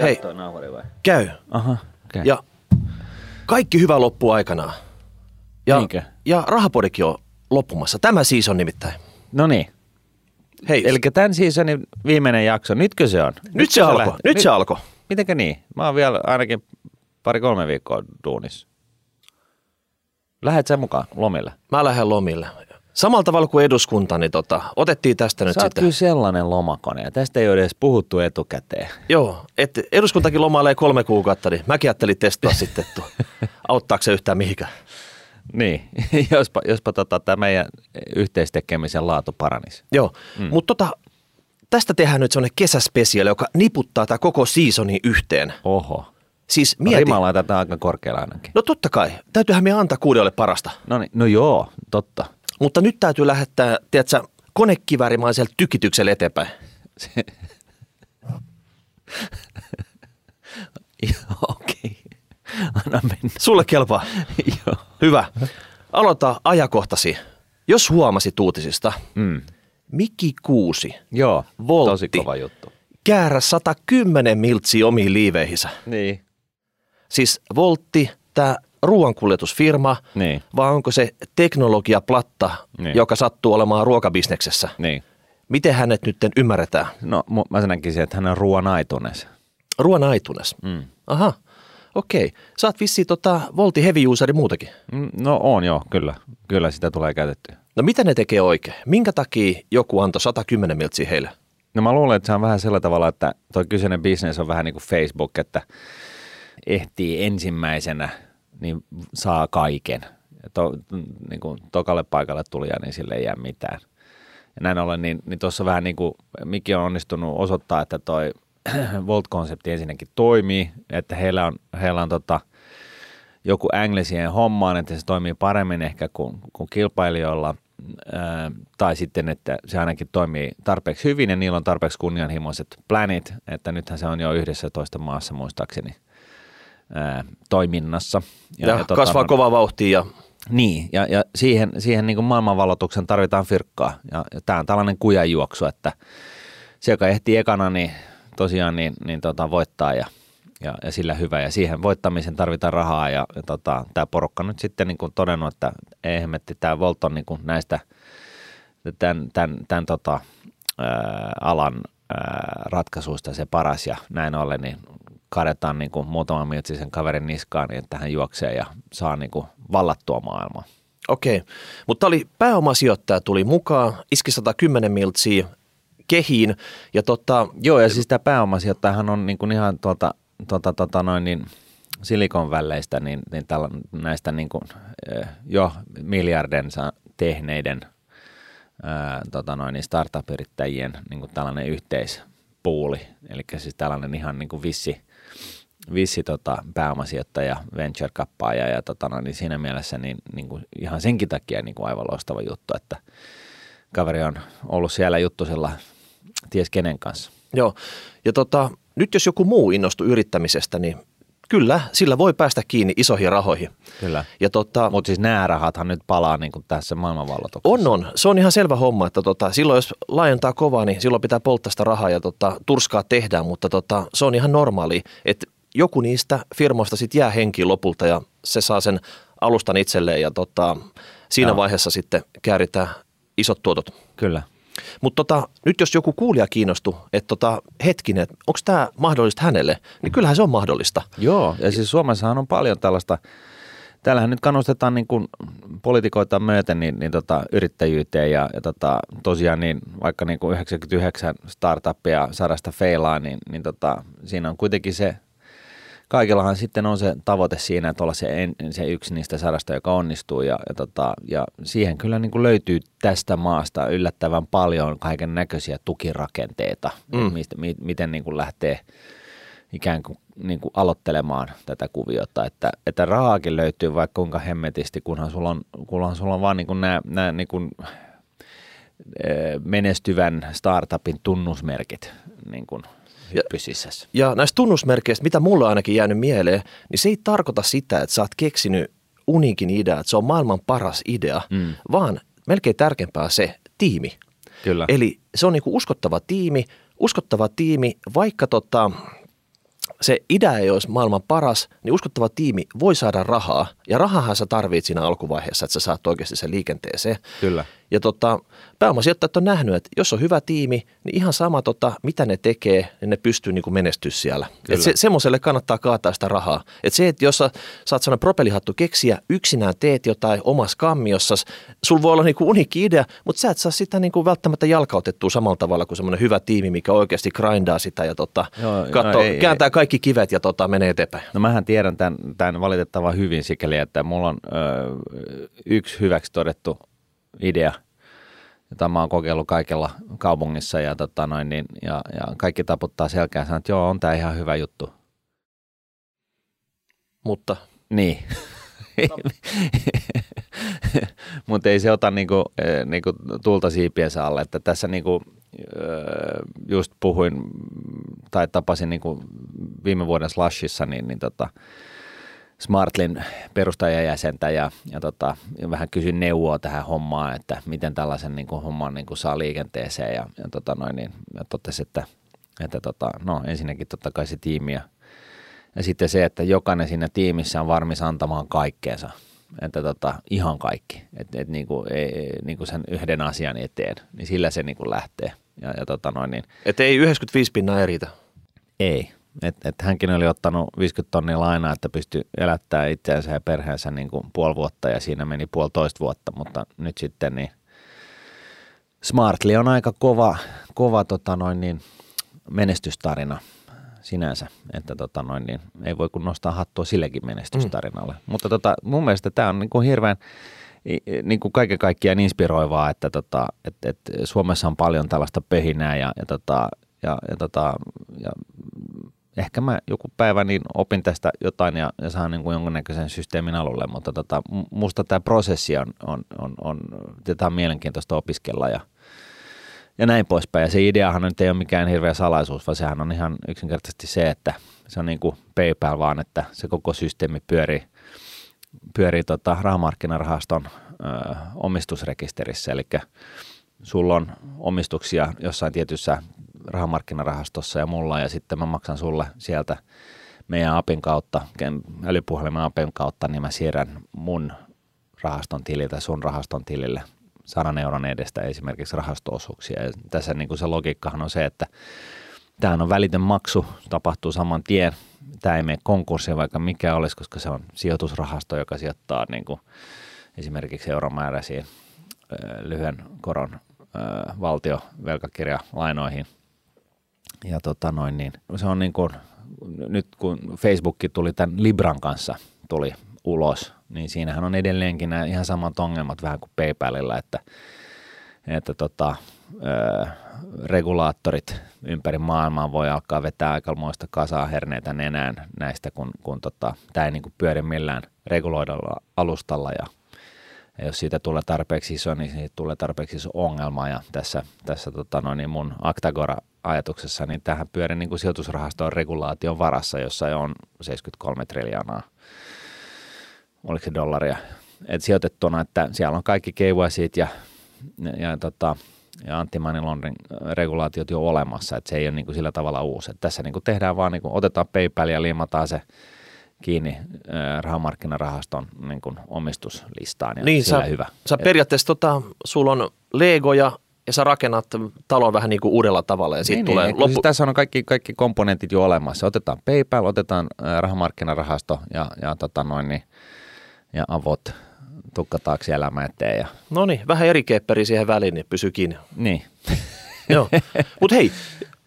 Hei. Toi nauhuri vai? Käy. Aha, okay. Ja kaikki hyvä loppuu aikanaan. Ja, Niinkö? ja rahapodikin on loppumassa. Tämä siis on nimittäin. No niin. Hei, Eli tämän seasonin viimeinen jakso, nytkö se on? nyt se alkoi. Nyt se alkoi. Mitenkö niin? Mä oon vielä ainakin pari-kolme viikkoa duunissa. Lähet sä mukaan lomille? Mä lähden lomille. Samalla tavalla kuin eduskunta, niin tota, otettiin tästä nyt Sä sitten. kyllä sellainen lomakone ja tästä ei ole edes puhuttu etukäteen. Joo, että eduskuntakin lomailee kolme kuukautta, niin mäkin ajattelin testaa sitten, että auttaako se yhtään mihinkään. Niin, jospa, jospa tota, tämä meidän yhteistekemisen laatu paranisi. Joo, mm. mutta tota, tästä tehdään nyt semmoinen kesäspesiaali, joka niputtaa tämä koko seasonin yhteen. Oho. Siis No, mieti. rima laitetaan aika korkealle ainakin. No totta kai, täytyyhän me antaa kuudelle parasta. No, niin, no joo, totta. Mutta nyt täytyy lähettää, tiedätkö, konekiväärimaisella tykityksellä eteenpäin. Joo, Okei. Anna mennä. Sulle kelpaa. Joo. Hyvä. Aloita ajakohtasi. Jos huomasit uutisista, Mm. Miki Kuusi, Joo, Voltti. tosi kova juttu. käärä 110 miltsiä omiin liiveihinsä. Niin. Siis Voltti, tämä ruoankuljetusfirma, Niin, vai onko se teknologiaplatta, Niin. joka sattuu olemaan ruokabisneksessä? niin. Miten hänet nyt ymmärretään? No mä näkisin, että hän on ruoan aitunes. Ruoan aitunes. Mm. Aha, okei. Sä oot vissiin tota Voltti heavy useri muutakin. Mm, No on joo, kyllä. Kyllä sitä tulee käytettyä. No mitä ne tekee oikein? Minkä takia joku antoi 110 miltsiä heille? No mä luulen, että se on vähän sillä tavalla, että toi kyseinen bisnes on vähän niin kuin Facebook, että ehtii ensimmäisenä, niin saa kaiken. Ja to, niin kuin tokalle paikalle tulija, niin sille ei jää mitään. Ja näin ollen, niin, niin tuossa vähän niin kuin Mikki on onnistunut osoittaa, että toi Volt-konsepti ensinnäkin toimii, että heillä on, heillä on tota, joku angle siihen hommaan, että se toimii paremmin ehkä kuin, kuin kilpailijoilla, ää, tai sitten, että se ainakin toimii tarpeeksi hyvin ja niillä on tarpeeksi kunnianhimoiset planit, että nythän se on jo yhdessä toista maassa muistaakseni ää, toiminnassa. Ja, ja tota, kasvaa kovaa vauhtia ja niin, ja, ja siihen, siihen niin kuin maailmanvalloituksen tarvitaan fyrkkaa. Ja, ja tämä on tällainen kujanjuoksu, että se, joka ehtii ekana, niin tosiaan niin, niin tota, voittaa ja, ja, ja, sillä hyvä. Ja siihen voittamiseen tarvitaan rahaa ja, ja tota, tämä porukka nyt sitten niin kuin todennut, että ei hemmetti, tämä Volt on niin kuin näistä tämän, tämän, tämän tota, ää, alan ää, ratkaisuista se paras ja näin ollen niin kadetaan niin kuin muutaman miltsisen kaverin niskaan, niin että hän juoksee ja saa niin kuin vallattua maailmaa. Okei, mutta oli pääomasijoittaja tuli mukaan, iski 110 miltsiä kehiin ja tota, Joo, ja siis tämä pääomasijoittajahan on niin kuin ihan tuolta, tuolta tota noin niin silikon välleistä, niin, niin tällä, näistä niin kuin, eh, jo miljardensa tehneiden ää, tota noin, niin startup-yrittäjien niin kuin tällainen yhteispuuli, eli siis tällainen ihan niin kuin vissi, vissi tota, pääomasijoittaja, venture-kappaaja ja tota noin, niin siinä mielessä niin, niin kuin ihan senkin takia niin kuin aivan loistava juttu, että kaveri on ollut siellä juttusella ties kenen kanssa. joo. Ja tota, nyt jos joku muu innostuu yrittämisestä, niin kyllä, sillä voi päästä kiinni isoihin rahoihin. Kyllä. Ja tota, Mutta siis nämä rahathan nyt palaa niin kuin tässä maailmanvalloituksessa. on, on. Se on ihan selvä homma, että tota, silloin jos laajentaa kovaa, niin silloin pitää polttaa sitä rahaa ja tota, turskaa tehdään, mutta tota, se on ihan normaali, että joku niistä firmoista sitten jää henkiin lopulta ja se saa sen alustan itselleen ja tota, siinä Joo. vaiheessa sitten kääritään isot tuotot. Kyllä. Mutta tota, nyt jos joku kuulija kiinnostuu, että tota, hetkinen, onko tämä mahdollista hänelle, niin kyllähän se on mahdollista. Joo, ja siis Suomessahan on paljon tällaista, täällähän nyt kannustetaan niin kuin poliitikoita myöten niin, niin tota, yrittäjyyteen ja, ja tota, tosiaan niin vaikka niin kuin 99 startuppia sadasta feilaa, niin, niin tota, siinä on kuitenkin se, kaikillahan sitten on se tavoite siinä, että olla se, en, se yksi niistä sadasta, joka onnistuu ja, ja, tota, ja siihen kyllä niin kuin löytyy tästä maasta yllättävän paljon kaiken näköisiä tukirakenteita, Mm. mistä, mi, miten niin kuin lähtee ikään kuin, niin kuin aloittelemaan tätä kuviota, että, että rahaakin löytyy vaikka kuinka hemmetisti, kunhan sulla on, kunhan sulla on vaan niin kuin nämä, nämä niin kuin, eh, menestyvän startupin tunnusmerkit niin kuin hyppysisässä. Ja näistä tunnusmerkeistä, mitä mulle on ainakin jäänyt mieleen, niin se ei tarkoita sitä, että sä oot keksinyt uniikin idea, että se on maailman paras idea, Mm. vaan melkein tärkeämpää se tiimi. Kyllä. Eli se on niinku uskottava tiimi, uskottava tiimi, vaikka tota, se idea ei olisi maailman paras, niin uskottava tiimi voi saada rahaa. Ja rahahan sä tarvitset siinä alkuvaiheessa, että sä saat oikeasti sen liikenteeseen. Kyllä. Ja tota, pääomasijoittajat on nähnyt, että jos on hyvä tiimi, niin ihan sama tota, mitä ne tekee, niin ne pystyy niin kuin menestyä siellä. Et se, semmoiselle kannattaa kaataa sitä rahaa. Et se, että jos sä saat sellainen propellihattu keksiä, yksinään teet jotain omassa kammiossa, sul voi olla niin kuin unikki idea, mutta sä et saa sitä niin kuin välttämättä jalkautettua samalla tavalla kuin semmoinen hyvä tiimi, mikä oikeasti grindaa sitä ja tota, Joo, katsoo, no ei- kääntää kaikki kivet ja tota, menee eteenpäin. No mähän tiedän tämän, tämän valitettavan hyvin sikäli, että mulla on ö, yksi hyväksi todettu idea, jota mä oon kokeillut kaikilla kaupungissa ja, tota noin, niin, ja, ja kaikki taputtaa selkään ja sanoo, että joo, on tämä ihan hyvä juttu. Mutta Niin. Mutta ei se ota niinku, eh, niinku tulta siipiensä alle, että tässä niinku, öö, just puhuin tai tapasin niinku viime vuoden Slashissa niin, niin tota, Smartlin perustajajäsentä ja, ja, tota, ja vähän kysyin neuvoa tähän hommaan, että miten tällaisen niinku, homman niinku, saa liikenteeseen ja, ja, tota, noin, niin, ja totesi, että, että tota, no ensinnäkin totta kai se tiimi ja ja sitten se, että jokainen siinä tiimissä on varmis antamaan kaikkeensa. Että tota, ihan kaikki. Että et niinku, ei, niinku sen yhden asian eteen, niin sillä se niinku lähtee. Ja, ja tota noin, niin et ei 95 pinnaa ei riitä. ei. Et, et hänkin oli ottanut 50 tonnia lainaa, että pystyi elättämään itseänsä ja perheensä niin kuin puoli vuotta ja siinä meni puolitoista vuotta, mutta nyt sitten niin Smartly on aika kova, kova tota noin niin, menestystarina sinänsä, että tota noin niin, ei voi kun nostaa hattua sillekin menestystarinalle. Mm. Mutta tota, mun mielestä tämä on niin kuin hirveän niin kuin kaiken kaikkiaan inspiroivaa, että tota, et, et Suomessa on paljon tällaista pöhinää ja, ja, tota, ja, ja, tota, ja ehkä mä joku päivä niin opin tästä jotain ja, ja saan niin kuin jonkunnäköisen systeemin alulle, mutta tota, musta tämä prosessi on, on, on, on, tätä on mielenkiintoista opiskella ja, ja näin poispäin. Ja se ideahan nyt ei ole mikään hirveä salaisuus, vaan sehän on ihan yksinkertaisesti se, että se on niin kuin PayPal vaan, että se koko systeemi pyörii, pyörii tota rahamarkkinarahaston ö, omistusrekisterissä, eli sulla on omistuksia jossain tietyssä rahamarkkinarahastossa ja mulla, ja sitten mä maksan sulle sieltä meidän apin kautta, älypuhelimen apin kautta, niin mä siirrän mun rahaston tililtä sun rahaston tilille 100 euron edestä esimerkiksi rahastoosuuksia. Ja tässä niin kuin se logiikkahan on se, että Tämähän on välitön maksu, tapahtuu saman tien. Tämä ei mene konkurssiin vaikka mikä olisi, koska se on sijoitusrahasto, joka sijoittaa niin kuin esimerkiksi euromääräisiin lyhyen koron valtiovelkakirjalainoihin. Ja tota noin, niin se on niin kuin, nyt kun Facebook tuli tämän Libran kanssa, tuli ulos, niin siinähän on edelleenkin nämä ihan samat ongelmat vähän kuin PayPalilla, että, että tota, ö, regulaattorit ympäri maailmaa voi alkaa vetää aikamoista kasaa herneitä nenään näistä, kun, kun tota, tämä ei niin kuin pyöri millään reguloidalla alustalla ja, ja jos siitä tulee tarpeeksi iso, niin siitä tulee tarpeeksi iso ongelma ja tässä, tässä tota noin, niin mun Actagora-ajatuksessa, niin tähän pyörii niin kuin sijoitusrahaston regulaation varassa, jossa on 73 triljoonaa, oliko se dollaria, et sijoitettuna, että siellä on kaikki KYCt ja, ja, ja tota, ja anti-money laundering regulaatiot jo olemassa, että se ei ole niin kuin sillä tavalla uusi. Että tässä niin kuin tehdään vaan, niin kuin otetaan PayPal ja liimataan se kiinni äh, rahamarkkinarahaston niin kuin omistuslistaan ja Niin, sillä sä, hyvä. sä periaatteessa, tota, sulla on legoja ja sä rakennat talon vähän niin kuin uudella tavalla ja siitä niin, tulee niin, loppu... siis tässä on kaikki, kaikki komponentit jo olemassa. Otetaan PayPal, otetaan äh, rahamarkkinarahasto ja, ja, tota noin, niin, ja avot tukka taakse elämä eteen. Ja, No niin, vähän eri kepperi siihen väliin, niin pysy kiinni. niin. Joo. Mutta hei,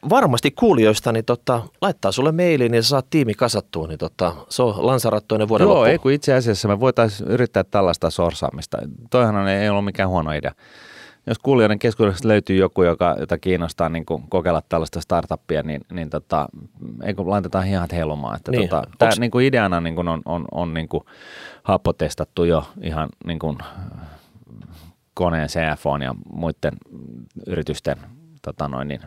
varmasti kuulijoista niin tota, laittaa sulle mailiin, niin sä saat tiimi kasattua, niin tota, se on lansarattu ennen vuoden Joo, loppuun. ei kun itse asiassa me voitaisiin yrittää tällaista sorsaamista. Toihan on, ei ollut mikään huono idea. Jos kuulijoiden keskuudessa löytyy joku, joka, jota kiinnostaa niin kuin kokeilla tällaista startuppia, niin, niin tota, ei kun laitetaan hihat heilumaan. Että Niin. tota, tää, Onks- niin kuin ideana niin kuin on, on, on niin kuin happotestattu jo ihan niin kuin koneen CFOn ja muiden yritysten tota noin, niin,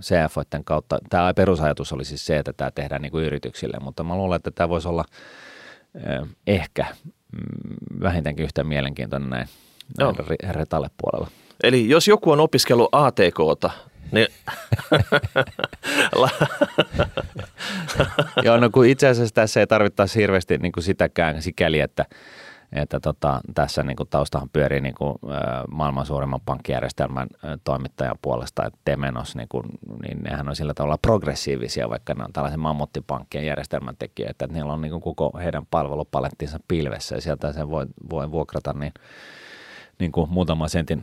CFOiden kautta. Tämä perusajatus oli siis se, että tämä tehdään niin kuin yrityksille, mutta mä luulen, että tämä voisi olla eh, ehkä mm, vähintäänkin yhtä mielenkiintoinen näin, Joo. retalle puolella. Eli jos joku on opiskellut ATKta, niin Joo, no kun itse asiassa tässä ei tarvittaisi hirveästi niin kuin sitäkään sikäli, että, että tota, tässä niin kuin taustahan pyörii niin kuin, maailman suurimman pankkijärjestelmän toimittajan puolesta, että Temenos, niin, kuin, niin nehän on sillä tavalla progressiivisia, vaikka ne on tällaisen mammuttipankkien järjestelmän tekijöitä, että niillä on niin kuin koko heidän palvelupalettinsa pilvessä ja sieltä sen voi, voi vuokrata niin, niin kuin muutaman sentin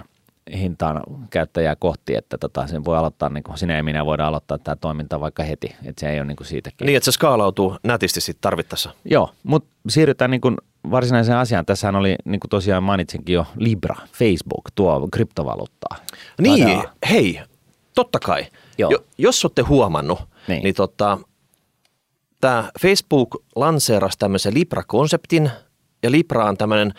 hintaan käyttäjää kohti, että tota, sen voi aloittaa, niin kuin sinä ja minä voidaan aloittaa tämä toiminta vaikka heti, että se ei ole niin kuin siitäkin. Niin, että se skaalautuu nätisti sitten tarvittaessa. Joo, mutta siirrytään niin kuin varsinaiseen asiaan. Tässähän oli, niin kuin tosiaan mainitsinkin jo, Libra, Facebook, tuo kryptovaluuttaa. Niin, Tadaa. hei, totta kai. Joo. Jo, jos olette huomannut, niin, Niin. niin tota, tämä Facebook lanseerasi tämmöisen Libra-konseptin, ja Libra on tämmöinen,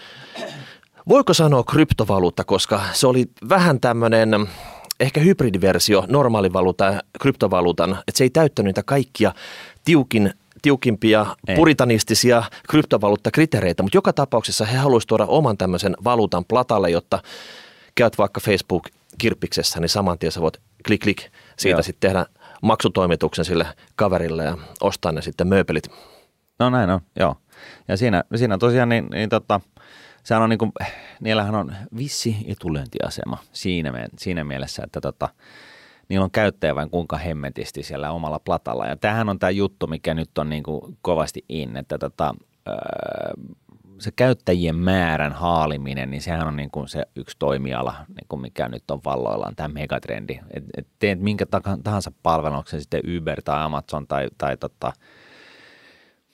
voiko sanoa kryptovaluutta, koska se oli vähän tämmöinen ehkä hybridiversio normaalivaluutan ja kryptovaluutan, että se ei täyttänyt niitä kaikkia tiukin, tiukimpia Ei. puritanistisia kryptovaluuttakriteereitä, mutta joka tapauksessa he haluaisivat tuoda oman tämmöisen valuutan platalle, jotta käyt vaikka Facebook-kirppiksessä, niin saman tien sä voit klik klik siitä sitten tehdä maksutoimituksen sille kaverille ja ostaa ne sitten mööpelit. No näin on, joo. Ja siinä, siinä tosiaan, niin, niin tota, sehän on niin kuin, niillähän on vissi etulyöntiasema siinä, siinä mielessä, että tota, niillä on käyttäjä vain kuinka hemmetisti siellä omalla platalla. Ja tämähän on tämä juttu, mikä nyt on niin kuin kovasti in, että tota, öö, se käyttäjien määrän haaliminen, niin sehän on niin kuin se yksi toimiala, niin kuin mikä nyt on valloillaan, tämä megatrendi. Et, et teet minkä tahansa palvelun, onko se sitten Uber tai Amazon tai, tai tota,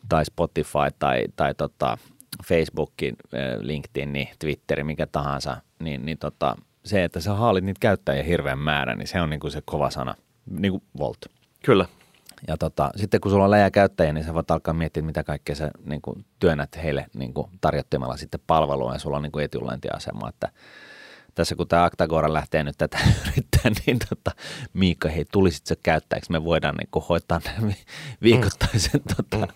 tai Spotify tai, tai tota Facebookin, äh, LinkedIn, Twitteri, mikä tahansa, niin, niin tota, se, että sä haalit niitä käyttäjiä hirveän määrän, niin se on niinku se kova sana, niin kuin Volt. Kyllä. Ja tota, sitten kun sulla on läjä käyttäjiä, niin sä voit alkaa miettiä, mitä kaikkea sä niin kuin, työnnät heille niin kuin, tarjottimella sitten palvelua ja sulla on niin kuin että tässä kun tämä Actagora lähtee nyt tätä yrittää, niin tota, Miikka, hei, tulisit sä käyttäjäksi, me voidaan niin kuin, hoitaa ne vi- viikoittaisen tota,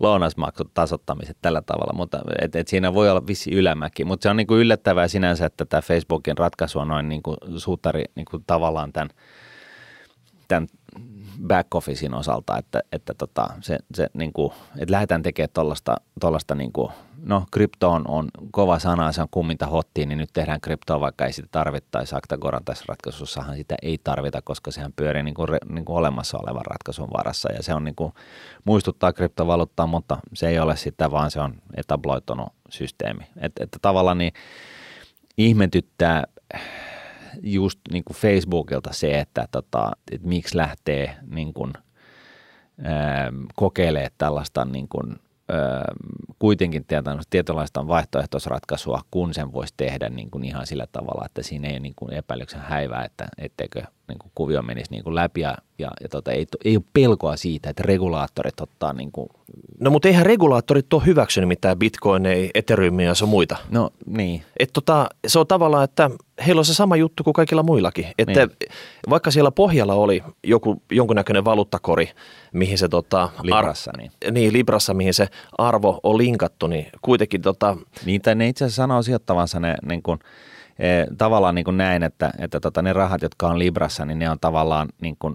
lounasmaksut tasottamiset tällä tavalla, mutta et, et siinä voi olla vissi ylämäki, mutta se on niin kuin yllättävää sinänsä, että tämä Facebookin ratkaisu on noin niin kuin, suutari niin kuin, tavallaan tämän tämän back officein osalta, että, että tota, se, se niin kuin, että lähdetään tekemään tuollaista, tuollaista niin kuin, no krypto on, on kova sana, se on kumminta hottiin, niin nyt tehdään kryptoa, vaikka ei sitä tarvittaisi. Actagoran tässä ratkaisussahan sitä ei tarvita, koska sehän pyörii niin kuin, niin kuin olemassa olevan ratkaisun varassa ja se on niin kuin, muistuttaa kryptovaluuttaa, mutta se ei ole sitä, vaan se on etabloitunut systeemi. Että, että tavallaan niin ihmetyttää just niin kuin Facebookilta se, että, tota, että miksi lähtee niin kuin, kokeilemaan tällaista niin kuin, ähm, kuitenkin tietyn- tietynlaista vaihtoehtoisratkaisua, kun sen voisi tehdä niin kuin ihan sillä tavalla, että siinä ei ole niin kuin epäilyksen häivää, että etteikö niin kuin kuvio menisi niin kuin läpi ja, ja, ja tota, ei, ei ole pelkoa siitä, että regulaattorit ottaa niin kuin, No mutta eihän regulaattorit ole hyväksynyt mitään Bitcoin, ei Ethereumia ja sun muita. no niin, Et tota, se on tavallaan, että heillä on se sama juttu kuin kaikilla muillakin. Että Niin. vaikka siellä pohjalla oli joku, jonkunnäköinen valuuttakori, mihin se tota, Librassa, niin. niin, Librassa, mihin se arvo on linkattu, niin kuitenkin tota, Niin, tai ne itse asiassa sanoo sijoittavansa ne niin kuin, tavallaan niin kuin näin, että, että tota, ne rahat, jotka on Librassa, niin ne on tavallaan, niin kuin,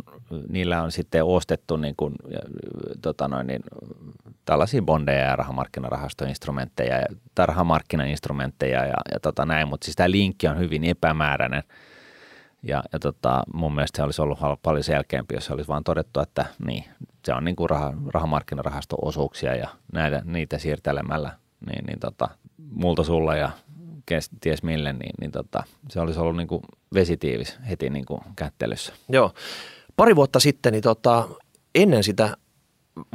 niillä on sitten ostettu niin kuin, tota noin, niin, tällaisia bondeja ja rahamarkkinarahastoinstrumentteja ja, tai rahamarkkinainstrumentteja ja, ja tota näin, mutta siis tämä linkki on hyvin epämääräinen. Ja, ja tota, mun mielestä se olisi ollut paljon selkeämpi, jos se olisi vaan todettu, että niin, se on niin kuin raha, rahamarkkinarahasto-osuuksia ja näitä, niitä siirtelemällä niin, niin tota, multa sulla ja kes, ties mille, niin, niin tota, se olisi ollut niin kuin vesitiivis heti niin kuin kättelyssä. joo. Pari vuotta sitten, niin tota, ennen sitä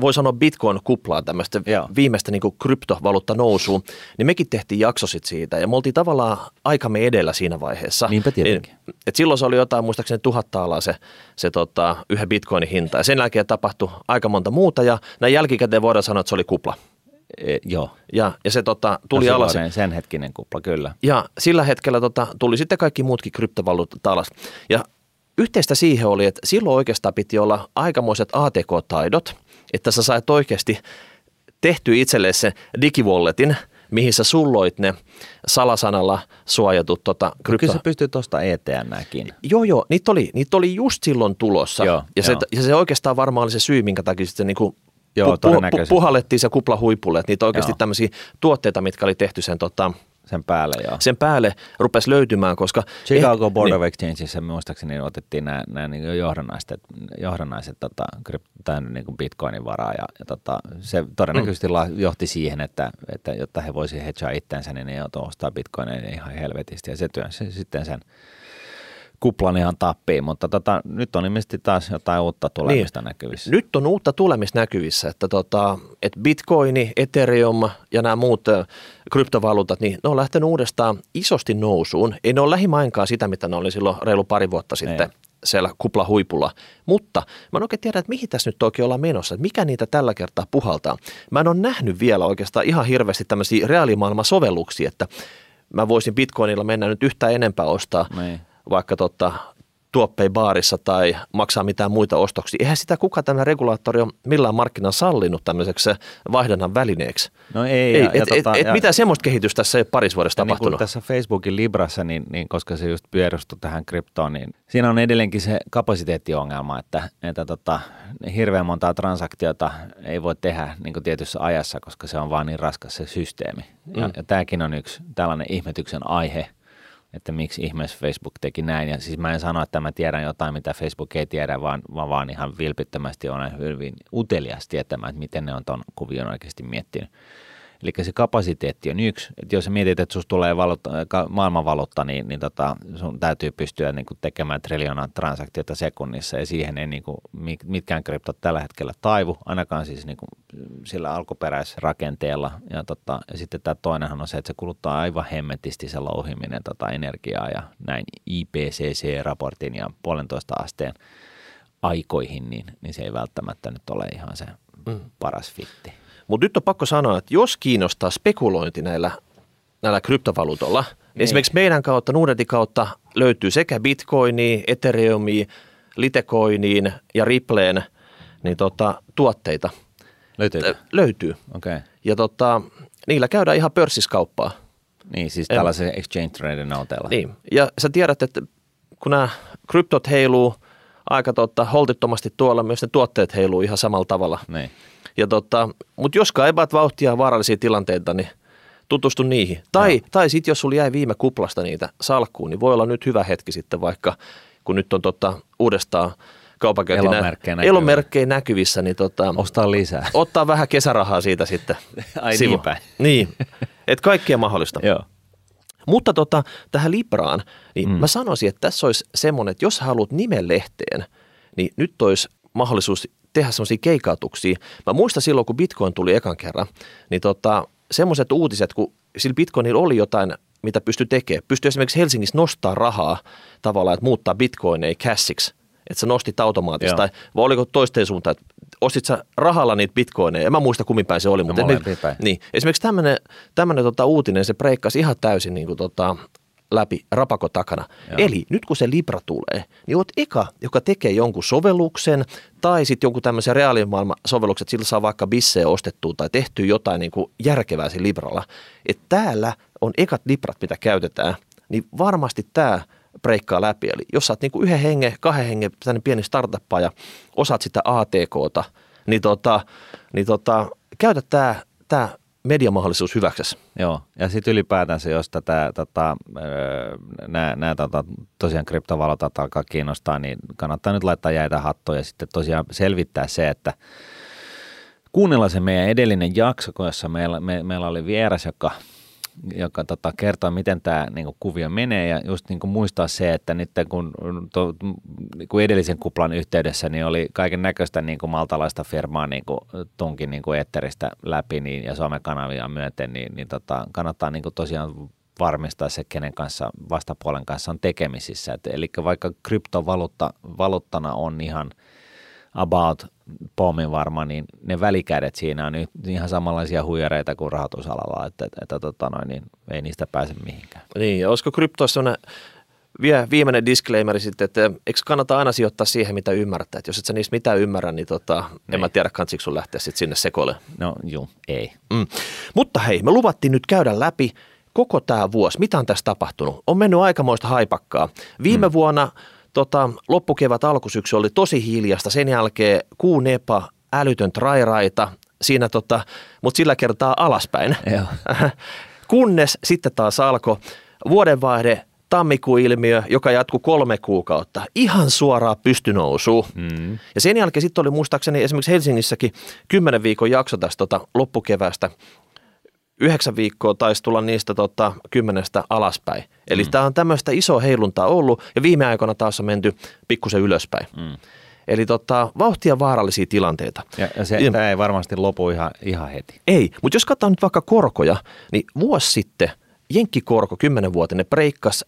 voi sanoa Bitcoin-kuplaa, tämmöistä Joo. viimeistä niin kryptovaluutta nousua, niin mekin tehtiin jakso sit siitä ja me oltiin tavallaan aikamme edellä siinä vaiheessa. Niinpä tietenkin. Niin, Et silloin se oli jotain, muistaakseni tuhat taalaa se, se tota, yhden bitcoinin hinta ja sen jälkeen tapahtui aika monta muuta ja näin jälkikäteen voidaan sanoa, että se oli kupla. E, joo. Ja, ja se tota, tuli No alas. Sen hetkinen kupla, kyllä. Ja sillä hetkellä tota, tuli sitten kaikki muutkin kryptovaluutat alas. Ja yhteistä siihen oli, että silloin oikeastaan piti olla aikamoiset ATK-taidot, että sä sait oikeasti tehty itsellesi sen digiwalletin, mihin sä sulloit ne salasanalla suojatut tota, krypto... Kyllä sä pystyy tuosta ETNäkin. Joo, joo, niitä oli, niitä oli just silloin tulossa. Joo, ja, se, ja se oikeastaan varmaan oli se syy, minkä takia sitten niin Joo, pu- pu- puhallettiin se kupla huipulle, että niitä oikeasti Joo. tämmöisiä tuotteita, mitkä oli tehty sen, tota, Sen päälle, joo. sen päälle, rupesi löytymään, koska... Chicago Board niin, of Exchangeissa muistaakseni otettiin nämä, nämä niin johdannaiset, johdannaiset tota, tämän niin kuin bitcoinin varaa ja, ja tota, se todennäköisesti mm. johti siihen, että, että jotta he voisivat hedgea itsensä, niin ne joutuu ostaa bitcoineja ihan helvetisti ja se työnsi sitten sen kuplan ihan tappiin, mutta tota, nyt on ilmeisesti taas jotain uutta tulemista niin. näkyvissä. Nyt on uutta tulemista näkyvissä, että, tota, että bitcoini, ethereum ja nämä muut kryptovaluutat, niin ne on lähtenyt uudestaan isosti nousuun. Ei ne ole lähimainkaan sitä, mitä ne oli silloin reilu pari vuotta sitten Ei. siellä kuplahuipulla. Mutta mä en oikein tiedä, että mihin tässä nyt oikein ollaan menossa, että mikä niitä tällä kertaa puhaltaa. Mä en ole nähnyt vielä oikeastaan ihan hirveästi tämmöisiä reaalimaailman sovelluksia, että mä voisin bitcoinilla mennä nyt yhtään enempää ostaa Niin. Vaikka tota, tuoppei baarissa tai maksaa mitään muita ostoksia. Eihän sitä kuka tämä regulaattori on millään markkinan sallinut tämmöiseksi vaihdannan välineeksi. No ei, Ei, ja, et, ja, et, tota, et, ja, mitä semmoista kehitystä tässä ei parissa vuodessa ja niin kuin tapahtunut? tässä Facebookin Librassa, niin, niin koska se just perustui tähän kryptoon, niin siinä on edelleenkin se kapasiteettiongelma, että, että tota, hirveän montaa transaktiota ei voi tehdä niin kuin tietyssä ajassa, koska se on vaan niin raskas se systeemi. Ja, Mm. ja tämäkin on yksi tällainen ihmetyksen aihe, että miksi ihmeessä Facebook teki näin. Ja siis mä en sano, että mä tiedän jotain, mitä Facebook ei tiedä, vaan, vaan, vaan ihan vilpittömästi olen hyvin utelias tietämään, että miten ne on ton kuvion oikeasti miettinyt. Eli se kapasiteetti on yksi. Että jos sä mietit, että susta tulee valuutta, ka- maailmanvaluutta, niin, niin tota, sun täytyy pystyä niin kuin tekemään triljoonaa transaktiota sekunnissa, ja siihen ei niin kuin, mi- mitkään kryptot tällä hetkellä taivu, ainakaan siis niin kuin sillä alkuperäisrakenteella. Ja, tota, ja sitten tämä toinenhan on se, että se kuluttaa aivan hemmetisti se louhiminen tota energiaa, ja näin IPCC-raportin ja puolentoista asteen aikoihin, niin, niin se ei välttämättä nyt ole ihan se Mm. paras fitti. Mutta nyt on pakko sanoa, että jos kiinnostaa spekulointi näillä, näillä kryptovaluutolla, niin Niin. esimerkiksi meidän kautta, Nuudetin kautta löytyy sekä bitcoini, ethereumi, litecoiniin ja Rippleen niin tota, tuotteita. Löytyykö? Löytyy. Okei. Okay. Ja tota, niillä käydään ihan pörssiskauppaa. Niin, siis En- tällaisen exchange traden noteella. Niin. Ja sä tiedät, että kun nämä kryptot heiluu aika tota, holtittomasti tuolla, myös ne tuotteet heiluu ihan samalla tavalla. Niin. Ja tota, mutta jos kaipaat vauhtia ja vaarallisia tilanteita, niin tutustu niihin. Tai, tai sitten jos sulla jäi viime kuplasta niitä salkkuun, niin voi olla nyt hyvä hetki sitten vaikka, kun nyt on tota, uudestaan kaupankäynti Elomerkkejä näkyvissä. elomerkkejä näkyvissä, niin tota, Ostaa lisää. ottaa vähän kesärahaa siitä sitten. Ai sivu. niin päin. Niin, että kaikkea mahdollista. Joo. Mutta tota, tähän Libraan, niin mm. mä sanoisin, että tässä olisi semmoinen, että jos haluat nimen lehteen, niin nyt olisi mahdollisuus tehdä semmoisia keikautuksia. Mä muistan silloin, kun Bitcoin tuli ekan kerran, niin tota, semmoiset uutiset, kun sillä Bitcoinilla oli jotain, mitä pystyi tekemään. Pystyi esimerkiksi Helsingissä nostaa rahaa tavallaan, että muuttaa Bitcoineja cashiksi, että sä nostit automaattisesti. Joo. Tai vai oliko toisteen suuntaan, että ostit sä rahalla niitä bitcoineja. En mä muista kummin päin se oli. mutta molempiin esimerkiksi- päin. niin, esimerkiksi tämmöinen, tota uuutinen, se breikkasi ihan täysin niin kuin tota, läpi rapako takana. Joo. Eli nyt kun se Libra tulee, niin oot eka, joka tekee jonkun sovelluksen tai sitten jonkun tämmöisen reaalimaailman sovelluksen, että sillä saa vaikka bissejä ostettua tai tehtyä jotain niin kuin järkevää sillä Libralla. Että täällä on ekat Librat, mitä käytetään, niin varmasti tämä breikkaa läpi. Eli jos sä oot niin kuin yhden hengen, kahden hengen tämmöinen pieni startuppa ja osaat sitä ATKta, niin, tota, niin tota, käytä tämä, tämä mediamahdollisuus hyväksesi. Joo, ja sitten ylipäätänsä, jos tätä, tota, nämä, nämä tota, tosiaan kryptovaluutat alkaa kiinnostaa, niin kannattaa nyt laittaa jäitä hattoja ja sitten tosiaan selvittää se, että kuunnella se meidän edellinen jakso, jossa meillä, me, meillä oli vieras, joka, joka tota, kertoo, miten tämä niinku, kuvio menee ja just niinku, muistaa se, että nyt kun, to, kun edellisen kuplan yhteydessä niin oli kaiken näköistä niinku, maltalaista firmaa niinku, tunkin niinku, etteristä läpi niin, ja somekanavia myöten, niin, niin tota, kannattaa niinku, tosiaan varmistaa se, kenen kanssa vastapuolen kanssa on tekemisissä. Et, eli vaikka kryptovaluutta valuuttana on ihan about pommin varma, niin ne välikädet siinä on nyt ihan samanlaisia huijareita kuin rahoitusalalla, että, että, että tota noin, niin ei niistä pääse mihinkään. Niin, ja olisiko kryptoissa sellainen vie viimeinen disclaimeri sitten, että eikö kannata aina sijoittaa siihen, mitä ymmärtää. Että jos et sä niistä mitään ymmärrä, niin, tota, niin. en mä tiedä, kansiko sun lähteä sitten sinne sekoille. No juu, ei. Mm. Mutta hei, me luvattiin nyt käydä läpi koko tämä vuosi. Mitä on tässä tapahtunut? On mennyt aikamoista haipakkaa. Viime mm. vuonna tota, loppukevät, alkusyksy oli tosi hiljasta. Sen jälkeen kuun epa, älytön trairaita, siinä tota, mutta sillä kertaa alaspäin. Joo. Kunnes sitten taas alkoi vuodenvaihde tammikuun ilmiö, joka jatkuu kolme kuukautta. Ihan suoraa pystynousu. Mm. Ja sen jälkeen sitten oli muistaakseni esimerkiksi Helsingissäkin kymmenen viikon jakso tästä tota, loppukevästä. Yhdeksän viikkoa taisi tulla niistä tota, kymmenestä alaspäin. Eli mm. tämä on tämmöistä iso heiluntaa ollut ja viime aikoina taas on menty pikkusen ylöspäin. Mm. Eli tota, vauhtia vaarallisia tilanteita. Ja, ja se, ja, tämä ei varmasti lopu ihan, ihan heti. Ei, mutta jos katsotaan nyt vaikka korkoja, niin vuosi sitten Jenkkikorko 10-vuotinen breikkasi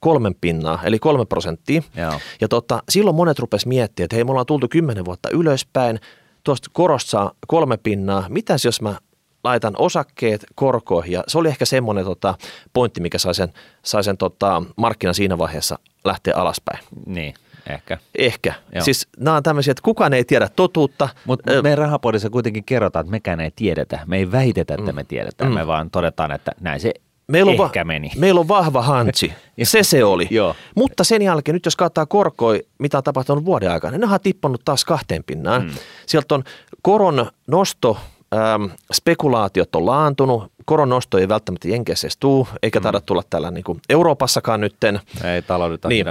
kolmen pinnaa, eli kolme prosenttia. Joo. Ja tota, silloin monet rupes miettimään, että hei, me ollaan tultu kymmenen vuotta ylöspäin, tuosta korosta saa kolme pinnaa, mitäs jos mä laitan osakkeet korkoihin, ja se oli ehkä semmoinen tota, pointti, mikä sai sen, sai sen tota, markkina siinä vaiheessa lähteä alaspäin. Niin. Ehkä. Ehkä. Joo. Siis nämä on tämmöisiä, että kukaan ei tiedä totuutta. Mutta mut meidän rahapodissa kuitenkin kerrotaan, että mekään ei tiedetä. Me ei väitetä, että mm. me tiedetään. Mm. Me vaan todetaan, että näin se meillä on Ehkä va- meni. Meillä on vahva hantsi. se se oli. Joo. Mutta sen jälkeen, nyt jos katsotaan korkoi, mitä on tapahtunut vuoden aikana, niin ne on tippunut taas kahteen pinnaan. Mm. Sieltä on koron nosto, ähm, spekulaatiot on laantunut, koron nosto ei välttämättä Jenkeissä edes tuu, eikä mm. taida tulla täällä niin kuin Euroopassakaan nytten. Ei taloudet niin.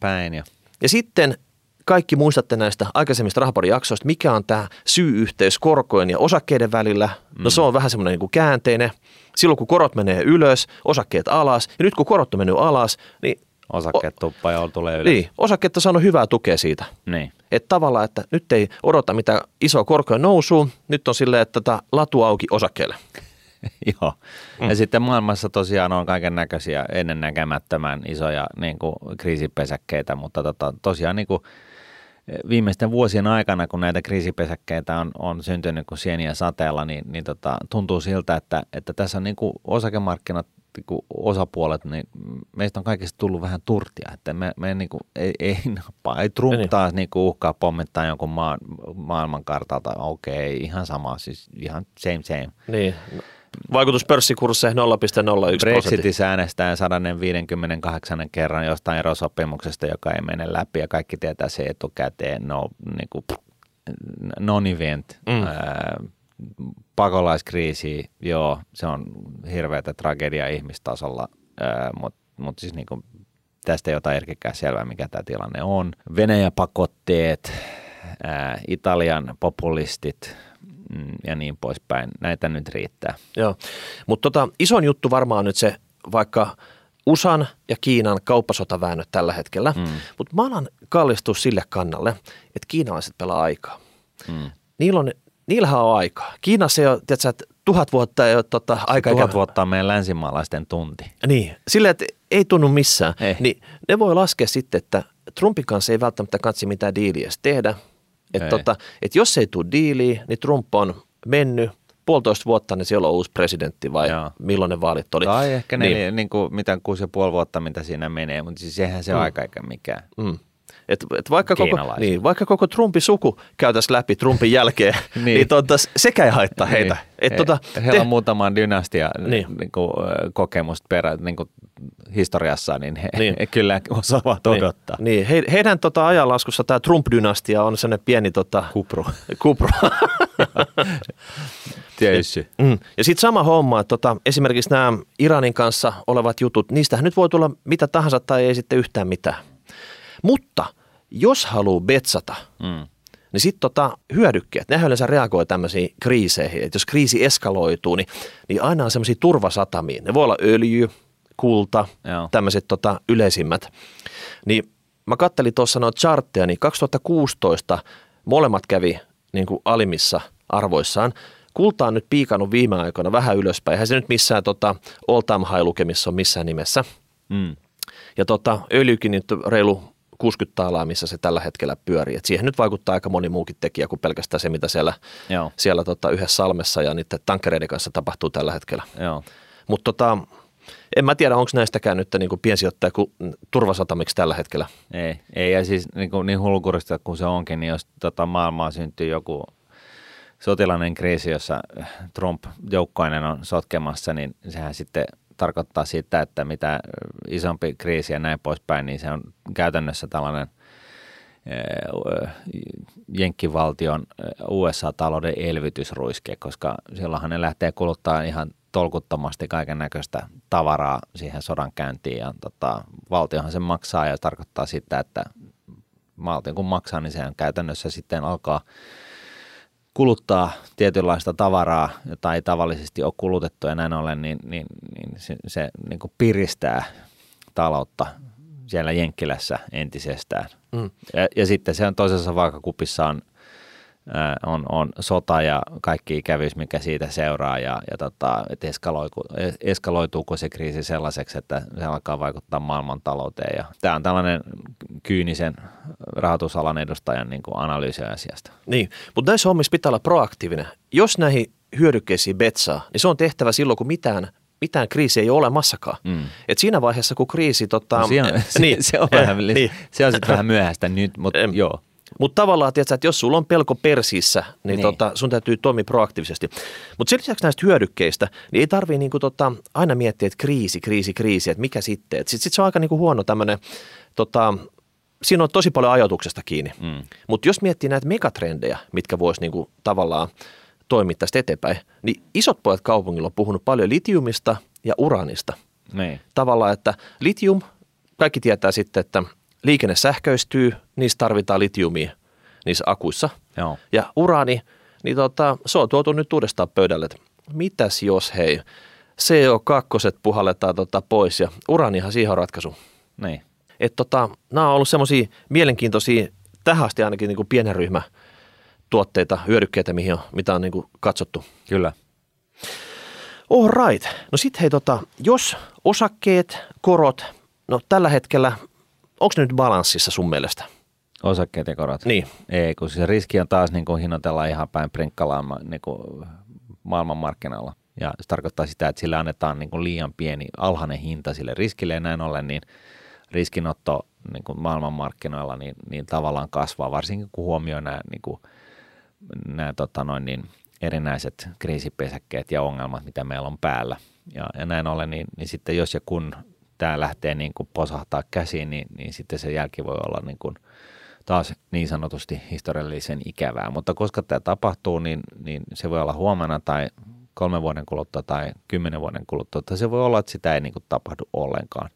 päin. Ja... ja sitten kaikki muistatte näistä aikaisemmista jaksoista, mikä on tämä syy-yhteys korkojen ja osakkeiden välillä. No mm. se on vähän semmoinen niin käänteinen. Silloin kun korot menee ylös, osakkeet alas. Ja nyt kun korot on mennyt alas, niin Osakkeet tuppaa ja tulee ylös. Niin, osakkeet on saanut hyvää tukea siitä. Niin. Että tavallaan, että nyt ei odota mitä iso korkojen nousu, nyt on silleen, että tätä latu auki osakkeelle. Joo. Mm. Ja sitten maailmassa tosiaan on kaiken näköisiä ennennäkemättömän isoja niin kuin, kriisipesäkkeitä, mutta tota, tosiaan niin kuin, viimeisten vuosien aikana, kun näitä kriisipesäkkeitä on, on syntynyt kuin sieniä sateella, niin, niin tota, tuntuu siltä, että, että tässä on niin kuin osakemarkkinat niin osapuolet, niin meistä on kaikista tullut vähän turtia, että me, me niin kuin, ei, ei, ei Trump niin. taas niin kuin uhkaa pommittaa jonkun maa, maailmankartalta, okei, okay, ihan sama, siis ihan same same. Niin, Vaikutus pörssikursseihin 0,01 Brexitissä äänestään 158 kerran jostain erosopimuksesta, joka ei mene läpi ja kaikki tietää se etukäteen. No, niin kuin, non-event. Mm. Ää, pakolaiskriisi, joo, se on hirveätä tragedia ihmistasolla, mutta mut siis niin kuin, tästä ei ota erkikään selvää, mikä tämä tilanne on. Venäjä-pakotteet, ää, Italian populistit, Mm, ja niin poispäin. Näitä nyt riittää. Joo, mutta tota, ison juttu varmaan nyt se, vaikka USAn ja Kiinan kauppasotaväännöt tällä hetkellä, mm. mutta mä alan kallistua sille kannalle, että kiinalaiset pelaa aikaa. Mm. Niillä on, niillähän on aikaa. Kiinassa ole, tiedätkö, että tuhat vuotta ei ole tota, aika. Tuhat vuotta on meidän länsimaalaisten tunti. Niin, silleen, että ei tunnu missään. Ei. Niin ne voi laskea sitten, että Trumpin kanssa ei välttämättä katsi mitään diiliä tehdä, että tota, et jos ei tule diiliä, niin Trump on mennyt puolitoista vuotta, niin siellä on uusi presidentti vai Joo. milloin ne vaalit oli. Tai ehkä niin. Neljä, niin kuin, mitä kuusi ja puoli vuotta, mitä siinä menee, mutta siis eihän se mm. aika eikä mikään. Mm. Et, et vaikka, koko, niin, vaikka koko Trumpin suku käytäisiin läpi Trumpin jälkeen, niin. niin tota, sekä ei haittaa niin. heitä. Et, He, tota, heillä te... on muutaman dynastia niin. Niin kuin, kokemusta perä, niin kuin historiassa, niin he, niin. he kyllä osaavat niin. odottaa. Niin, he, heidän tota, ajanlaskussa tämä Trump-dynastia on sellainen pieni tota, kupru. kupru. Tietysti. Mm. Ja sitten sama homma, että tota, esimerkiksi nämä Iranin kanssa olevat jutut, niistähän nyt voi tulla mitä tahansa tai ei sitten yhtään mitään. Mutta jos haluaa betsata, mm. niin sitten tota, hyödykkeet, nehän yleensä reagoi tämmöisiin kriiseihin. Että jos kriisi eskaloituu, niin, niin aina on semmoisia turvasatamia. Ne voi olla öljy, kulta, tämmöiset tota, yleisimmät. Niin mä kattelin tuossa noita chartteja, niin 2016 molemmat kävi niin kuin alimissa arvoissaan. Kulta on nyt piikannut viime aikoina vähän ylöspäin. Eihän se nyt missään tota, all time high lukemissa on missään nimessä. Mm. Ja tota, öljykin nyt reilu 60 taalaa, missä se tällä hetkellä pyörii. Et siihen nyt vaikuttaa aika moni muukin tekijä kuin pelkästään se, mitä siellä, Joo. siellä tota, yhdessä salmessa ja niiden tankkereiden kanssa tapahtuu tällä hetkellä. Mutta tota, en mä tiedä, onko näistäkään nyt niin kuin piensijoittaja kuin turvasatamiksi tällä hetkellä. Ei, ei ja siis niin, kuin, niin hulkurista kuin se onkin, niin jos tota maailmaa syntyy joku sotilainen kriisi, jossa Trump joukkoinen on sotkemassa, niin sehän sitten tarkoittaa sitä, että mitä isompi kriisi ja näin poispäin, niin se on käytännössä tällainen Jenkkivaltion USA-talouden elvytysruiske, koska silloinhan ne lähtee kuluttaa ihan tolkuttomasti kaiken näköistä tavaraa siihen sodan käyntiin ja tota, valtiohan sen maksaa ja tarkoittaa sitä, että valtio kun maksaa, niin sehän käytännössä sitten alkaa kuluttaa tietynlaista tavaraa, jota ei tavallisesti ole kulutettu ja näin ollen, niin, niin, niin se, se niin kuin piristää taloutta siellä Jenkkilässä entisestään. Mm. Ja, ja sitten se on toisessa vaakakupissa on on, on sota ja kaikki ikävyys, mikä siitä seuraa ja, ja tota, että eskaloiku, eskaloituuko se kriisi sellaiseksi, että se alkaa vaikuttaa maailmantalouteen. Ja tämä on tällainen kyynisen rahoitusalan edustajan niin kuin analyysi asiasta. Niin, mutta näissä hommissa pitää olla proaktiivinen. Jos näihin hyödykkeisiin betsaa, niin se on tehtävä silloin, kun mitään mitään kriisiä ei ole olemassakaan. Mm. Et siinä vaiheessa, kun kriisi... Tota, no, se, on, niin, se, on vähän, niin. se on sitten vähän myöhäistä nyt, mutta joo. Mutta tavallaan, tiedätkö, että jos sulla on pelko persiissä, niin, niin. Tota, sun täytyy toimia proaktiivisesti. Mutta sen lisäksi näistä hyödykkeistä, niin ei tarvii niinku tota, aina miettiä, että kriisi, kriisi, kriisi, että mikä sitten. Sitten sit se on aika niinku huono tämmöinen, tota, siinä on tosi paljon ajatuksesta kiinni. Mm. Mutta jos miettii näitä megatrendejä, mitkä vois niinku tavallaan toimia tästä eteenpäin, niin isot pojat kaupungilla on puhunut paljon litiumista ja uranista. Niin. Tavallaan, että litium, kaikki tietää sitten, että – liikenne sähköistyy, niistä tarvitaan litiumia niissä akuissa. Joo. Ja uraani, niin tota, se on tuotu nyt uudestaan pöydälle, että mitäs jos hei, CO2 puhalletaan tota pois ja uraanihan siihen on ratkaisu. Niin. Et tota, nämä on ollut semmoisia mielenkiintoisia, tähän asti ainakin niin kuin pienen ryhmä tuotteita, hyödykkeitä, mihin on, mitä on niin kuin katsottu. Kyllä. All right. No sitten hei, tota, jos osakkeet, korot, no tällä hetkellä onko ne nyt balanssissa sun mielestä? Osakkeet ja korot? Niin. Ei, kun se riski on taas niin kuin hinnoitellaan ihan päin prinkkalaan niin kuin maailmanmarkkinoilla. Ja se tarkoittaa sitä, että sille annetaan niin kuin liian pieni, alhainen hinta sille riskille ja näin ollen, niin riskinotto niin kuin maailmanmarkkinoilla niin, niin tavallaan kasvaa, varsinkin kun huomioi nämä, niin kuin, nämä tota noin, niin erinäiset kriisipesäkkeet ja ongelmat, mitä meillä on päällä. Ja, ja näin ollen, niin, niin sitten jos ja kun tämä lähtee niin kuin posahtaa käsiin, niin, niin sitten se jälki voi olla niin kuin taas niin sanotusti historiallisen ikävää. Mutta koska tämä tapahtuu, niin, niin se voi olla huomenna tai kolmen vuoden kuluttua tai kymmenen vuoden kuluttua, tai se voi olla, että sitä ei niin kuin tapahdu ollenkaan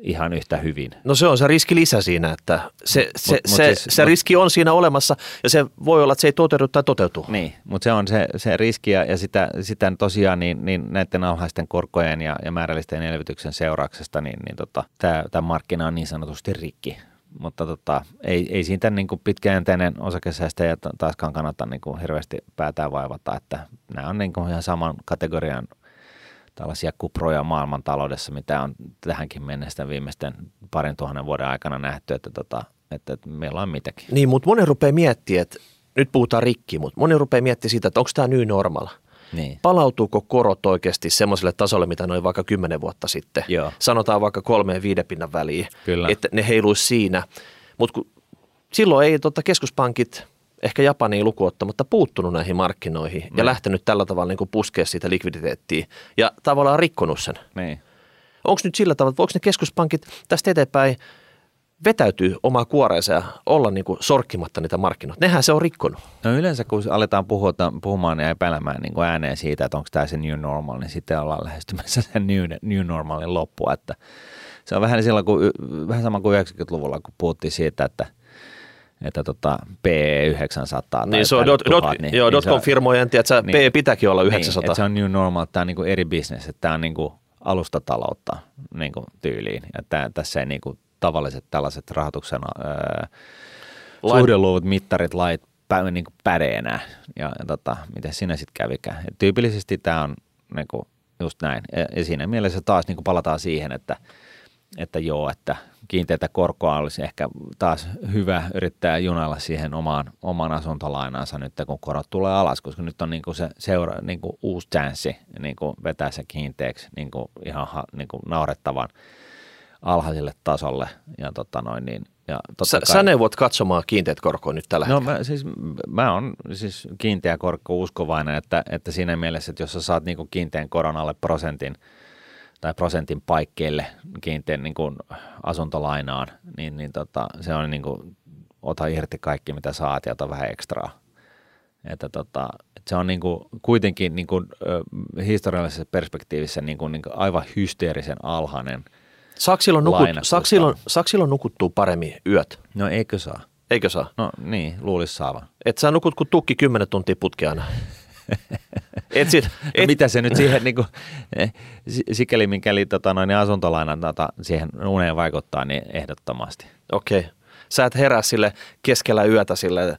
ihan yhtä hyvin. No se on se riski lisä siinä, että se, se, mut, se, siis, se mut, riski on siinä olemassa ja se voi olla, että se ei toteudu tai toteutu. Niin, mutta se on se, se riski ja, ja sitä, sitä tosiaan niin, niin näiden alhaisten korkojen ja, ja määrällisten elvytyksen seurauksesta, niin, niin tota, tämä markkina on niin sanotusti rikki. Mutta tota, ei, ei siitä niin kuin pitkäjänteinen osakesäästäjä taaskaan kannata niin kuin hirveästi päätään vaivata, että nämä on niin kuin ihan saman kategorian tällaisia kuproja maailmantaloudessa, mitä on tähänkin mennessä viimeisten parin tuhannen vuoden aikana nähty, että, tota, että, että meillä on mitäkin. Niin, mutta moni rupeaa miettimään, että nyt puhutaan rikki, mutta moni rupeaa miettimään sitä, että onko tämä new normal. Niin. Palautuuko korot oikeasti semmoiselle tasolle, mitä noin vaikka kymmenen vuotta sitten? Joo. Sanotaan vaikka kolmeen viiden pinnan väliin, Kyllä. että ne heiluisi siinä. Mutta silloin ei tota, keskuspankit ehkä Japaniin lukuottamatta puuttunut näihin markkinoihin mm. ja lähtenyt tällä tavalla niin kuin puskea siitä likviditeettiä ja tavallaan rikkonut sen. Niin. Onko nyt sillä tavalla, että voiko ne keskuspankit tästä eteenpäin vetäytyy omaa kuoreensa ja olla niin kuin sorkkimatta niitä markkinoita. Nehän se on rikkonut. No yleensä kun aletaan puhua, puhumaan ja epäilemään niin kuin ääneen siitä, että onko tämä se new normal, niin sitten ollaan lähestymässä sen new, new normalin loppua. Että se on vähän, silloin, kun, vähän sama kuin 90-luvulla, kun puhuttiin siitä, että – että tota P900 tai niin, se on dot, dot, niin, joo, niin dotcom-firmojen, tiedätkö, niin, P pitääkin olla 900. Niin, se on new normal, tämä on niin kuin eri bisnes, että tämä on niin kuin alustataloutta niin kuin tyyliin. Että tässä ei niin kuin tavalliset tällaiset rahoituksen äh, suhdeluvut, mittarit, lait pä, niin kuin päde enää. Ja, ja tota, miten sinä sitten kävikään. Et tyypillisesti tämä on niin kuin just näin. Ja, ja siinä mielessä taas niin kuin palataan siihen, että, että joo, että – kiinteitä korkoa olisi ehkä taas hyvä yrittää junalla siihen omaan, omaan asuntolainaansa nyt, kun korot tulee alas, koska nyt on niin kuin se seura, niin kuin uusi chanssi niin kuin vetää se kiinteäksi niin kuin ihan niin kuin naurettavan alhaiselle tasolle. Ja tota noin, niin, ja sä, kai, sä neuvot katsomaan kiinteät korkoa nyt tällä no, mä, siis, mä oon siis kiinteä korko uskovainen, että, että siinä mielessä, että jos sä saat niin kuin kiinteän koron alle prosentin – tai prosentin paikkeille kiinteän niin kuin asuntolainaan, niin, niin tota, se on niin kuin ota irti kaikki, mitä saat ja ota vähän ekstraa. Että tota, että se on niin kuin, kuitenkin niin kuin, ö, historiallisessa perspektiivissä niin kuin, niin kuin aivan hysteerisen alhainen. Saako silloin, nukut, saako silloin nukuttua paremmin yöt? No eikö saa? Eikö saa? No niin, luulisi saavan. Et sä nukut kuin tukki 10 tuntia putkeana. et sit, No et, mitä se nyt siihen niin kuin, sikäli mikäli tota, noin, asuntolainan tota, siihen uneen vaikuttaa, niin ehdottomasti. Okei. Okay. Sä et herää sille keskellä yötä sille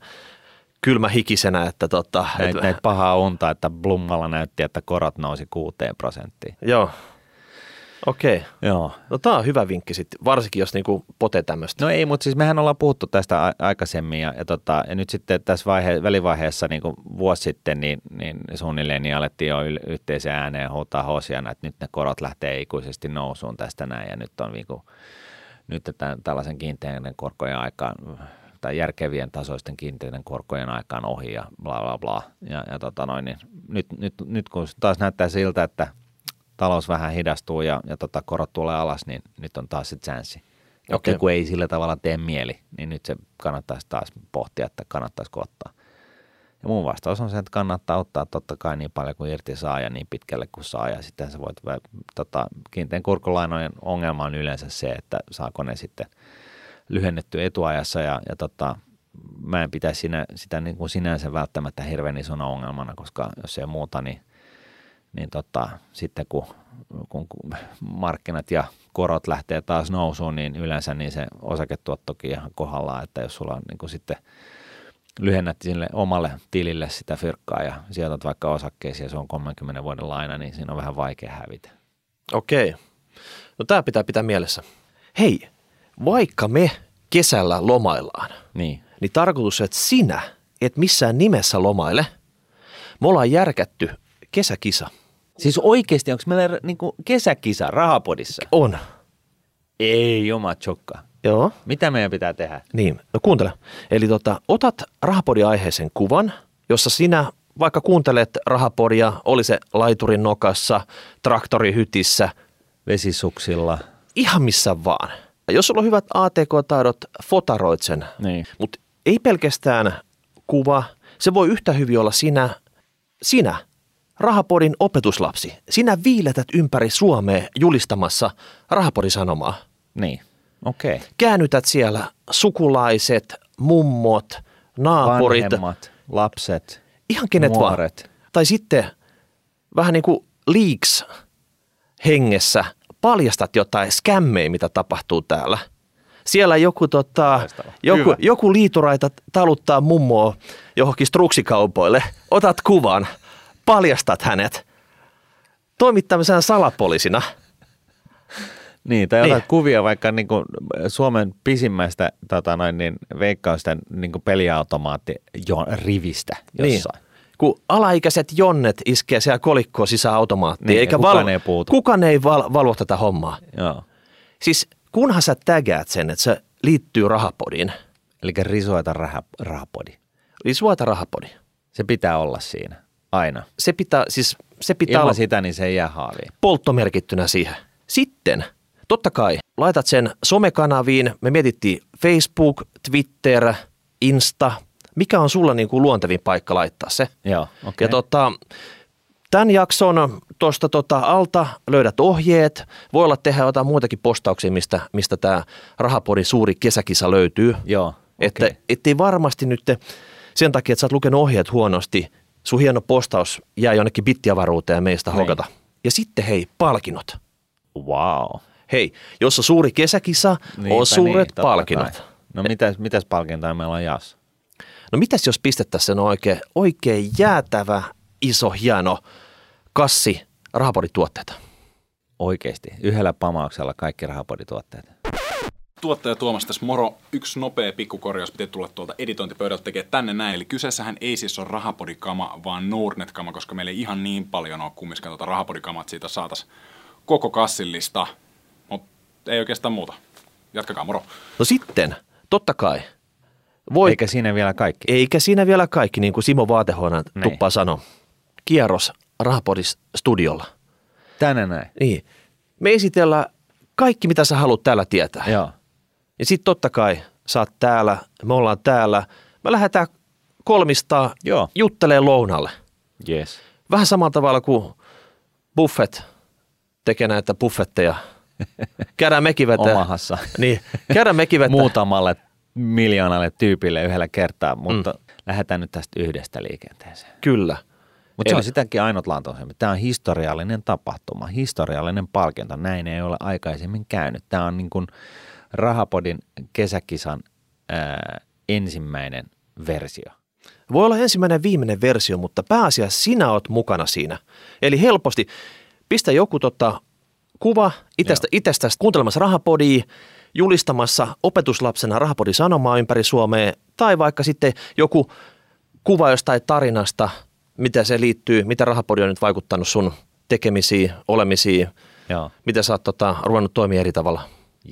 kylmä hikisenä, että tota, Näitä, et, näitä pahaa unta, että Blummalla näytti, että korot nousi kuuteen prosenttiin. Joo. Okei. Joo. No tää on hyvä vinkki sitten, varsinkin jos niinku potee tämmöistä. No ei, mutta siis mehän ollaan puhuttu tästä a- aikaisemmin ja, ja, tota, ja nyt sitten tässä vaihe, välivaiheessa niin kuin vuosi sitten niin, niin suunnilleen niin alettiin jo yl- yhteiseen ääneen huutaa hosiana, että nyt ne korot lähtee ikuisesti nousuun tästä näin ja nyt on niin kuin, nyt tämän, tällaisen kiinteiden korkojen aikaan tai järkevien tasoisten kiinteiden korkojen aikaan ohi ja bla bla bla. Ja, ja tota noin, niin nyt, nyt, nyt kun taas näyttää siltä, että talous vähän hidastuu ja, ja tota, korot tulee alas, niin nyt on taas se chanssi. Okei. kun ei sillä tavalla tee mieli, niin nyt se kannattaisi taas pohtia, että kannattaisiko ottaa. Ja mun vastaus on se, että kannattaa ottaa totta kai niin paljon kuin irti saa ja niin pitkälle kuin saa. Ja sitten sä voit, tota, kiinteän korkolainojen ongelma on yleensä se, että saako ne sitten lyhennetty etuajassa ja, ja tota, mä en pitäisi sitä niin kuin sinänsä välttämättä hirveän isona ongelmana, koska jos ei muuta, niin, niin tota, sitten kun, kun, kun markkinat ja korot lähtee taas nousuun, niin yleensä niin se osaketuottokin ihan kohdallaan, että jos sulla on niin kuin sitten lyhennät sille omalle tilille sitä fyrkkaa ja sijoitat vaikka osakkeisiin ja se on 30 vuoden laina, niin siinä on vähän vaikea hävitä. Okei. No tää pitää pitää mielessä. Hei, vaikka me kesällä lomaillaan, Niin, niin tarkoitus, että sinä et missään nimessä lomaile. Me ollaan järkätty kesäkisa. Siis oikeasti, onko meillä niin kuin kesäkisa rahapodissa? On. Ei, joma chokka. Joo. Mitä meidän pitää tehdä? Niin, no kuuntele. Eli tota, otat rahapodin aiheeseen kuvan, jossa sinä vaikka kuuntelet rahapodia, oli se laiturin nokassa, traktorihytissä, Vesisuksilla. ihan missä vaan. Ja jos sulla on hyvät ATK-taidot, fotaroit sen. Niin. Mutta ei pelkästään kuva, se voi yhtä hyvin olla sinä, sinä, rahapodin opetuslapsi. Sinä viiletät ympäri Suomea julistamassa rahapodin sanomaa. Niin, okei. Okay. Käännytät siellä sukulaiset, mummot, naapurit, Vanhemmat, lapset, ihan kenet nuoret. vaan. Tai sitten vähän niin kuin leaks hengessä paljastat jotain skämmejä, mitä tapahtuu täällä. Siellä joku, tota, joku, Hyvä. joku liituraita taluttaa mummoa johonkin struksikaupoille. Otat kuvan, paljastat hänet. Toimit tämmöisenä salapoliisina. Niin, tai Niin. kuvia vaikka niin kuin Suomen pisimmästä tota noin, niin, veikkausten niin kuin peliautomaatti jo, rivistä jossain. Niin. Kun alaikäiset jonnet iskee siellä kolikkoa sisään automaattiin, Niin, eikä kukaan ei puutu. kukaan ei val, valvo tätä hommaa. Joo. Siis kunhan sä tägäät sen, että se liittyy rahapodiin, Eli risueta rah, rahapodi. eli suota rahapodi. Se pitää olla siinä, aina. Se pitää, siis se pitää Ilman olla sitä, niin se ei jää haaviin. polttomerkittynä siihen. Sitten, totta kai, laitat sen somekanaviin. Me mietittiin Facebook, Twitter, Insta. Mikä on sulla niin kuin luontevin paikka laittaa se? Joo, okei. Ja tota, tämän jakson tuosta tota alta löydät ohjeet. Voi olla tehdä jotain muitakin postauksia, mistä, mistä tämä Rahapodin suuri kesäkisa löytyy. Joo, Että okei. ettei varmasti nyt sen takia, että sä oot lukenut ohjeet huonosti, sun hieno postaus jää jonnekin bittiavaruuteen ja meistä Niin. hokata. Ja sitten hei, palkinnot. Wow. Hei, jos on suuri kesäkisa, Niinpä on suuret niin, palkinnot. kai. No mitäs, mitäs palkintoja meillä on jaossa? No mitäs jos pistettäisiin sen oikein, oikein jäätävä, iso, hieno kassi rahapodituotteita? Oikeasti, yhdellä pamauksella kaikki rahapodituotteet. Tuottaja Tuomas tässä moro. Yksi nopea pikkukorjaus piti tulla tuolta editointipöydältä tekee tänne näin. Eli kyseessähän ei siis ole rahapodikama, vaan Nordnet-kama, koska meillä ei ihan niin paljon ole kumminkaan tuota rahapodikamaa, että siitä saatas koko kassillista. Mutta ei oikeastaan muuta. Jatkakaa, moro. No sitten, totta kai. Voi, Eikä siinä vielä kaikki. eikä siinä vielä kaikki, niin kuin Simo Vaatehuoneen Niin. tuppaa sanoi. Kierros Rahapodis studiolla. Tänne näin. Niin. Me esitellään kaikki, mitä sä haluat täällä tietää. Joo. Ja sitten totta kai sä oot täällä, me ollaan täällä. Me lähdetään kolmistaa Joo. juttelee lounalle. Yes. Vähän samalla tavalla kuin Buffett tekee näitä buffetteja. Käydään mekin vetää. Omahassa. Niin, käydään mekin vetää. Muutamalle miljoonalle tyypille yhdellä kertaa, mutta mm. lähdetään nyt tästä yhdestä liikenteeseen. Kyllä. Mutta se on sitäkin ainutlaatuisempi. Tämä on historiallinen tapahtuma, historiallinen palkinto. Näin ei ole aikaisemmin käynyt. Tämä on niin kuin Rahapodin kesäkisan ää, ensimmäinen versio. Voi olla ensimmäinen viimeinen versio, mutta pääasiassa sinä oot mukana siinä. Eli helposti pistä joku tota, kuva itsestä, itsestäsi kuuntelemassa rahapodia, julistamassa opetuslapsena rahapodin sanomaa ympäri Suomea, tai vaikka sitten joku kuva jostain tarinasta, mitä se liittyy, mitä rahapodi on nyt vaikuttanut sun tekemisiin, olemisiin, Joo, miten sä oot tota, ruvennut toimia eri tavalla.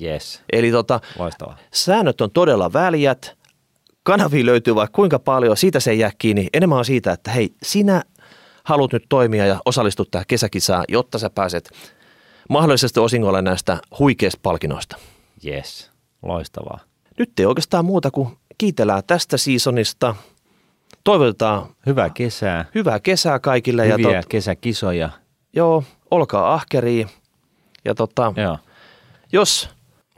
Yes, Eli tota, loistavaa. Säännöt on todella väljät, kanavia löytyy vaikka kuinka paljon, siitä se ei jää kiinni. Enemmän on siitä, että hei, sinä haluat nyt toimia ja osallistua tähän kesäkisaan, jotta sä pääset mahdollisesti osingolle näistä huikeista palkinnoista. Yes, loistavaa. Nyt ei oikeastaan muuta kuin kiitellään tästä seasonista. Toivotetaan Hyvää kesää, hyvää kesää kaikille hyviä ja tot, kesäkisoja. joo, olkaa ahkeria. Ja tota, Joo, jos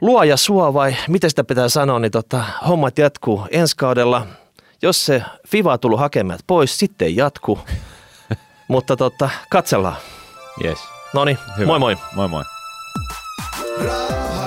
luoja suo vai miten sitä pitää sanoa, niin tota, hommat jatkuu ensi kaudella. Jos se FIVA on tullut hakemaan pois, sitten jatku. Mutta tota, katsellaan. yes. No niin, moi moi. Moi moi. Raha